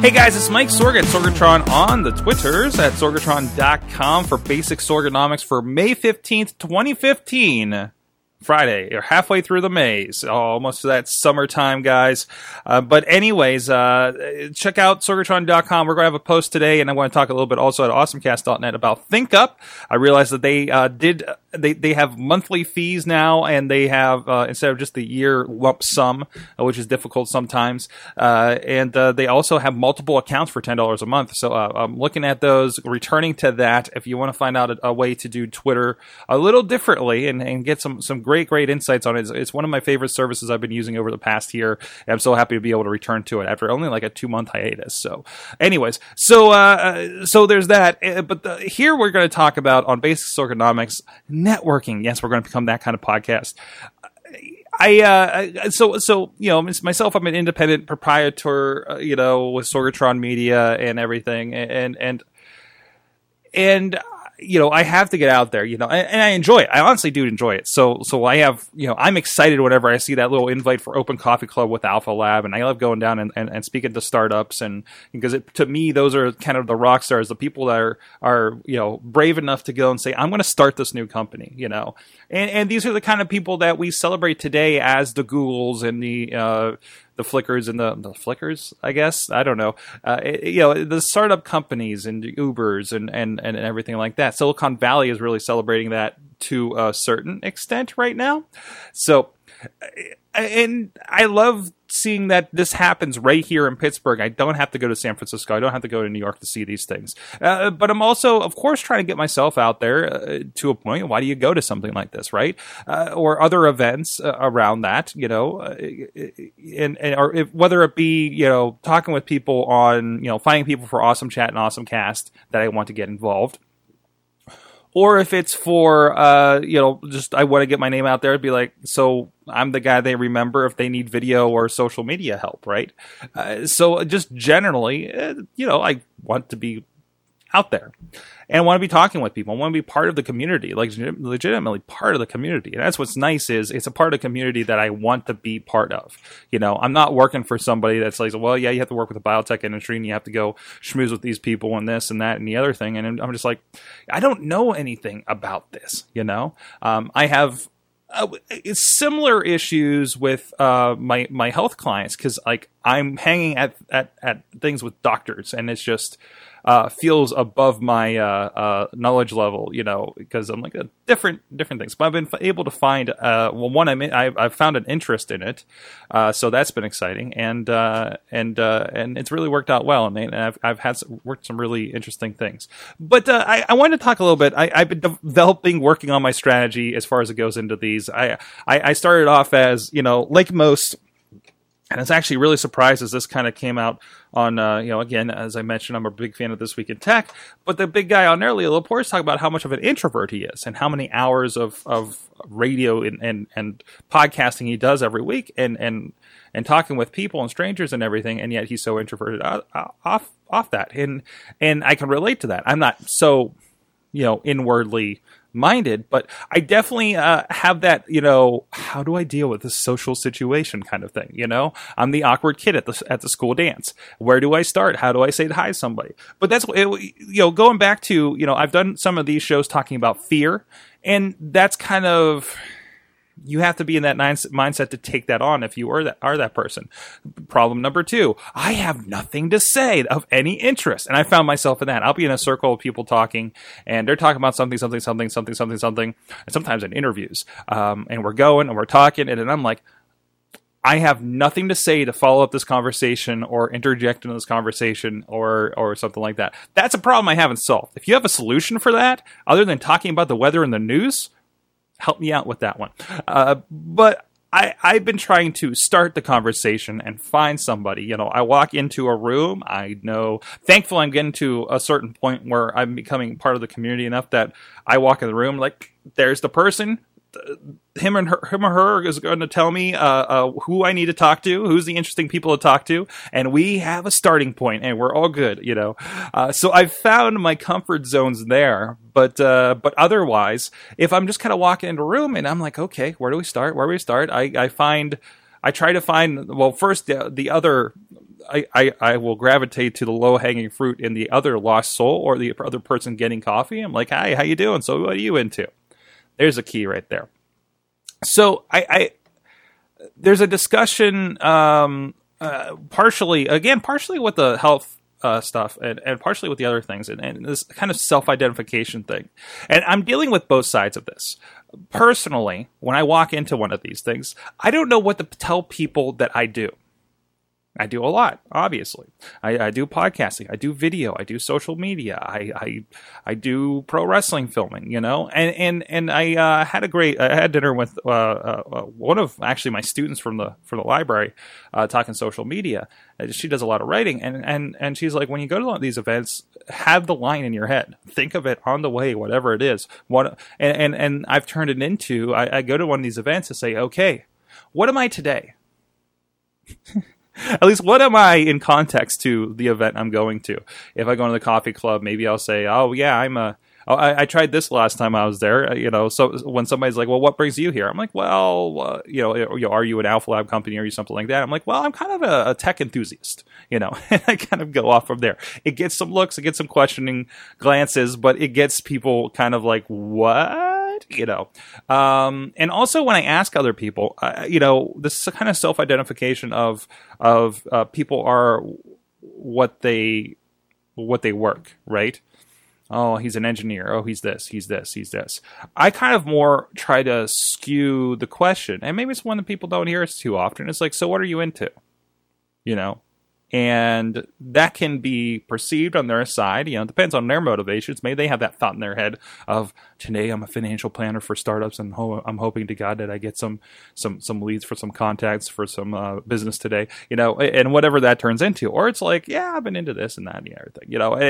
Hey guys, it's Mike Sorg at Sorgatron on the Twitters at Sorgatron.com for basic Sorganomics for May 15th, 2015. Friday. You're halfway through the maze, almost to that summertime, guys. Uh, but anyways, uh, check out Sorgatron.com. We're going to have a post today, and I want to talk a little bit also at AwesomeCast.net about ThinkUp. I realized that they uh, did they they have monthly fees now, and they have uh, instead of just the year lump sum, uh, which is difficult sometimes, uh, and they also have multiple accounts for ten dollars a month. So I'm looking at those, returning to that. If you want to find out a, a way to do Twitter a little differently and, and get some some great, great insights on it. It's, it's, one of my favorite services I've been using over the past year. And I'm so happy to be able to return to it after only like a two month hiatus. So, anyways, so uh, so there's that. Uh, but the, here we're going to talk about on basic Sorganomics networking. Yes, we're going to become that kind of podcast. I uh, so so you know myself. I'm an independent proprietor, uh, you know, with Sorgatron Media and everything, and and and you know, I have to get out there, you know, and, and, I enjoy it. I honestly do enjoy it. So, so I have, you know, I'm excited whenever I see that little invite for Open Coffee Club with Alpha Lab, and I love going down and, and, and speaking to startups, and because it, to me, those are kind of the rock stars, the people that are are you know brave enough to go and say, I'm going to start this new company, you know, and and these are the kind of people that we celebrate today as the Googles and the uh, the flickers and the the Flickrs, I guess. I don't know. Uh, it, you know, the startup companies and Ubers and, and and everything like that. Silicon Valley is really celebrating that to a certain extent right now. So, and I love seeing that this happens right here in Pittsburgh. I don't have to go to San Francisco. I don't have to go to New York to see these things. Uh, but I'm also, of course, trying to get myself out there uh, to a point. Why do you go to something like this, right? Uh, or other events uh, around that, you know, uh, and, and or if, whether it be, you know, talking with people on, you know, finding people for Awesome Chat and Awesome Cast that I want to get involved or if it's for uh, you know just I want to get my name out there, it'd be like so I'm the guy they remember if they need video or social media help, right? Uh, so just generally, uh, you know, I want to be out there and I want to be talking with people. I want to be part of the community, like legitimately part of the community. And that's what's nice is it's a part of the community that I want to be part of. You know, I'm not working for somebody that's like, well, yeah, you have to work with the biotech industry and you have to go schmooze with these people and this and that and the other thing. And I'm just like, I don't know anything about this. You know, um, I have uh, similar issues with uh, my my health clients because like I'm hanging at, at at things with doctors and it's just uh, feels above my uh, uh, knowledge level, you know, because I'm like a different different things. But I've been able to find uh, well, one I'm in, I've, I've, found an interest in it, uh, so that's been exciting, and uh, and and it's really worked out well, and, and I've I've had some, worked some really interesting things. But I, I wanted to talk a little bit. I, have been developing, working on my strategy as far as it goes into these. I, I I started off as you know, like most and it's actually really surprised as this kind of came out on, uh, you know, again, as I mentioned, I'm a big fan of This Week in Tech, but the big guy on there, Leo Laporte, talk about how much of an introvert he is and how many hours of, of radio and, and, and podcasting he does every week and, and, and talking with people and strangers and everything. And yet he's so introverted off, off that. And, and I can relate to that. I'm not so, you know, inwardly minded, but I definitely uh, have that, you know, how do I deal with this social situation kind of thing? You know, I'm the awkward kid at the at the school dance. Where do I start? How do I say hi to somebody? But that's it, you know, going back to you know, I've done some of these shows talking about fear, and that's kind of you have to be in that mindset to take that on if you are that are that person. Problem number two: I have nothing to say of any interest, and I found myself in that. I'll be in a circle of people talking, and they're talking about something, something, something, something, something, something, and sometimes in interviews, um, and we're going and we're talking, and then I'm like. I have nothing to say to follow up this conversation or interject into this conversation or or something like that. That's a problem I haven't solved. If you have a solution for that, other than talking about the weather and the news, help me out with that one. Uh, but I, I've been trying to start the conversation and find somebody. You know, I walk into a room. I know, thankfully, I'm getting to a certain point where I'm becoming part of the community enough that I walk in the room, like, there's the person him and her, him or her is going to tell me uh, uh, who I need to talk to, who's the interesting people to talk to, and we have a starting point, and we're all good, you know. Uh, so I've found my comfort zones there, but uh, but otherwise, if I'm just kind of walking into a room and I'm like, okay, where do we start? Where do we start? I, I find, I try to find. Well, first the, the other I, I, I, will gravitate to the low hanging fruit in the other lost soul or the other person getting coffee. I'm like, hi, how you doing? So what are you into? There's a key right there. So I, I there's a discussion, um, uh, partially again, partially with the health uh, stuff and, and partially with the other things and, and this kind of self-identification thing. And I'm dealing with both sides of this. Personally, when I walk into one of these things, I don't know what to tell people that I do. I do a lot, obviously. I, I, do podcasting, I do video, I do social media, I I, I do pro wrestling filming, you know, and and and I uh, had a great I had dinner with uh, uh, one of actually my students from the from the library, uh, talking social media. Uh, she does a lot of writing, and and and she's like, when you go to these events, have the line in your head, think of it on the way, whatever it is. What and and, and I've turned it into I, I go to one of these events and say, okay, what am I today? at least what am I in context to the event I'm going to? If I go to the coffee club, maybe I'll say, "Oh yeah, I'm a." Oh, I, I tried this last time I was there. Uh, you know, so when somebody's like, "Well, what brings you here?" I'm like, "Well, uh, you, know, are you an Alpha Lab company? Are you something like that?" I'm like, "Well, I'm kind of a, a tech enthusiast." You know, and I kind of go off from there. It gets some looks, it gets some questioning glances, but it gets people kind of like, "What?" You know. Um, and also when I ask other people, uh, you know, this is a kind of self identification of of uh, people are what they what they work, right? Oh, he's an engineer. Oh, he's this, he's this, he's this. I kind of more try to skew the question, and maybe it's one that people don't hear us too often. It's like, so what are you into? You know, and that can be perceived on their side. You know, it depends on their motivations. Maybe they have that thought in their head of today I'm a financial planner for startups, and ho- I'm hoping to God that I get some some some leads for some contacts for some uh, business today. You know, and whatever that turns into, or it's like, yeah, I've been into this and that and everything. You know, and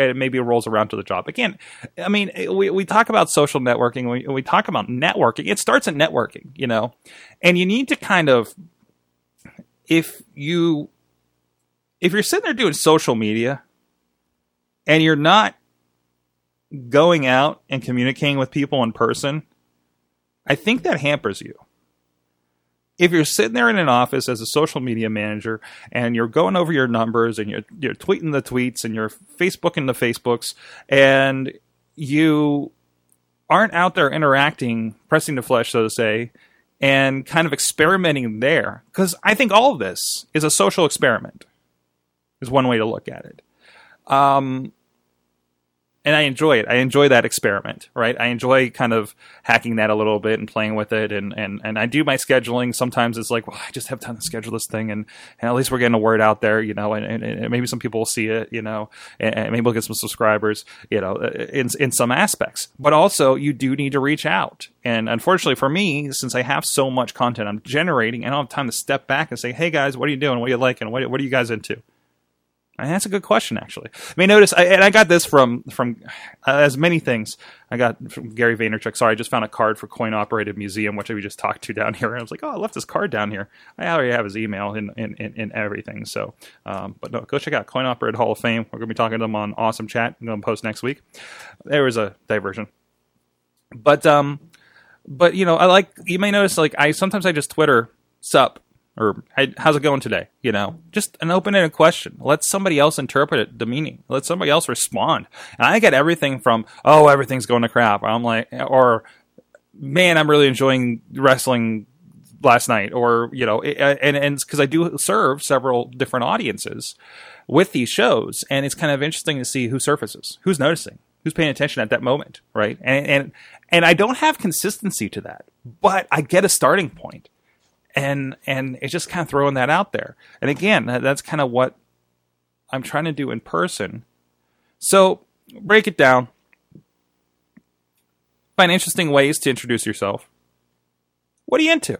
it, maybe it rolls around to the job again. I mean, we we talk about social networking. We we talk about networking. It starts at networking. You know, and you need to kind of if you if you're sitting there doing social media and you're not going out and communicating with people in person, I think that hampers you. If you're sitting there in an office as a social media manager and you're going over your numbers and you're you're tweeting the tweets and you're Facebooking the Facebooks and you aren't out there interacting, pressing the flesh, so to say, and kind of experimenting there, because I think all of this is a social experiment is one way to look at it. Um, and I enjoy it. I enjoy that experiment, right? I enjoy kind of hacking that a little bit and playing with it. And, and, and I do my scheduling. Sometimes it's like, well, I just have time to schedule this thing. And, and at least we're getting a word out there, you know, and, and, and maybe some people will see it, you know, and, and, maybe we'll get some subscribers, you know, in, in some aspects. But also, you do need to reach out. And unfortunately for me, since I have so much content I'm generating, I don't have time to step back and say, hey guys, what are you doing? What are you liking? What, what are you guys into? That's a good question, actually. I mean, notice, I, and I got this from from uh, as many things. I got from Gary Vaynerchuk. Sorry, I just found a card for Coin Operated Museum, which we just talked to down here. And I was like, oh, I left this card down here. I already have his email and in, in, in, everything. So, um, but no, go check out Coin Operated Hall of Fame. We're going to be talking to them on Awesome Chat. I'm going to post next week. There was a diversion, but um, but you know, I like you may notice like I sometimes I just Twitter sup or how's it going today? You know, just an open-ended question. Let somebody else interpret it, the meaning. Let somebody else respond. And I get everything from, oh, everything's going to crap. I'm like, or man, I'm really enjoying wrestling last night, or you know, uh, and and because I do serve several different audiences with these shows, and it's kind of interesting to see who surfaces, who's noticing, who's paying attention at that moment, right? And and and I don't have consistency to that, but I get a starting point and and it's just kind of throwing that out there. And again, that's kind of what I'm trying to do in person. So break it down. Find interesting ways to introduce yourself. What are you into?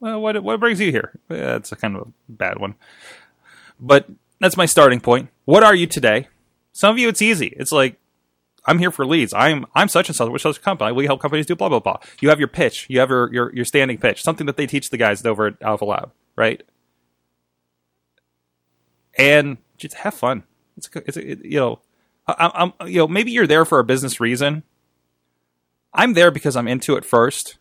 well, what what brings you here? That's a kind of a bad one, but that's my starting point. What are you today? Some of you, it's easy. It's like I'm here for leads. I'm I'm such and such with such a company. We help companies do blah blah blah. You have your pitch. You have your your, your standing pitch. Something that they teach the guys over at Alpha Lab, right? And just have fun. It's a, it's it, you know, I, I'm you know maybe you're there for a business reason. I'm there because I'm into it first,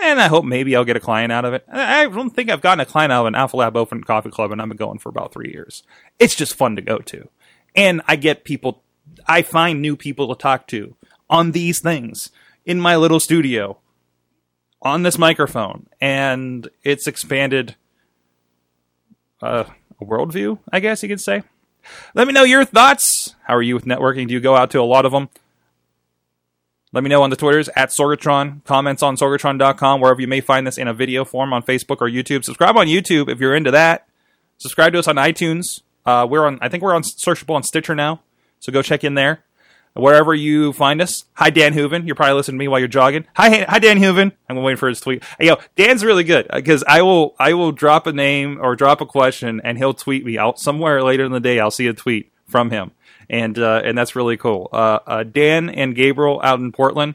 and I hope maybe I'll get a client out of it. I don't think I've gotten a client out of an Alpha Lab Open Coffee Club, and I've been going for about three years. It's just fun to go to, and I get people. I find new people to talk to on these things in my little studio on this microphone, and it's expanded uh, a worldview, I guess you could say. Let me know your thoughts. How are you with networking? Do you go out to a lot of them? Let me know on the Twitters at Sorgatron, comments on sorgatron.com, wherever you may find this in a video form on Facebook or YouTube. Subscribe on YouTube if you're into that. Subscribe to us on iTunes. Uh, we're on, I think we're on searchable on Stitcher now, so go check in there. Wherever you find us. Hi, Dan Hooven. You're probably listening to me while you're jogging. Hi, hi, Dan Hooven. I'm waiting for his tweet. Yo, Dan's really good because I will, I will drop a name or drop a question and he'll tweet me out somewhere later in the day. I'll see a tweet from him, and uh, and that's really cool. Uh, uh, Dan and Gabriel out in Portland.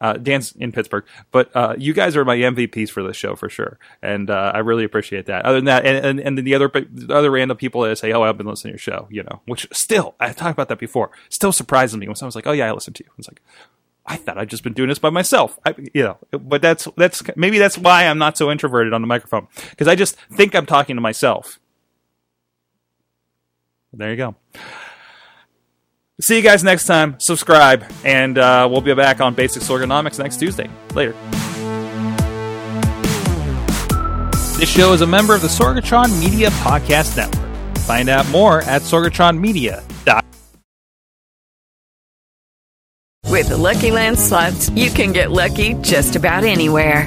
Uh, Dan's in Pittsburgh, but uh, you guys are my MVPs for this show for sure, and uh, I really appreciate that. Other than that, and, and, and then the other the other random people that say, "Oh, I've been listening to your show," you know, which still I've talked about that before, still surprises me when someone's like, "Oh yeah, I listened to you." It's like, I thought I'd just been doing this by myself, I, you know. But that's that's maybe that's why I'm not so introverted on the microphone because I just think I'm talking to myself. There you go. See you guys next time. Subscribe, and uh, we'll be back on Basic Sorganomics next Tuesday. Later. This show is a member of the Sorgatron Media Podcast Network. Find out more at sorgatronmedia.com. With the Lucky Land slots, you can get lucky just about anywhere.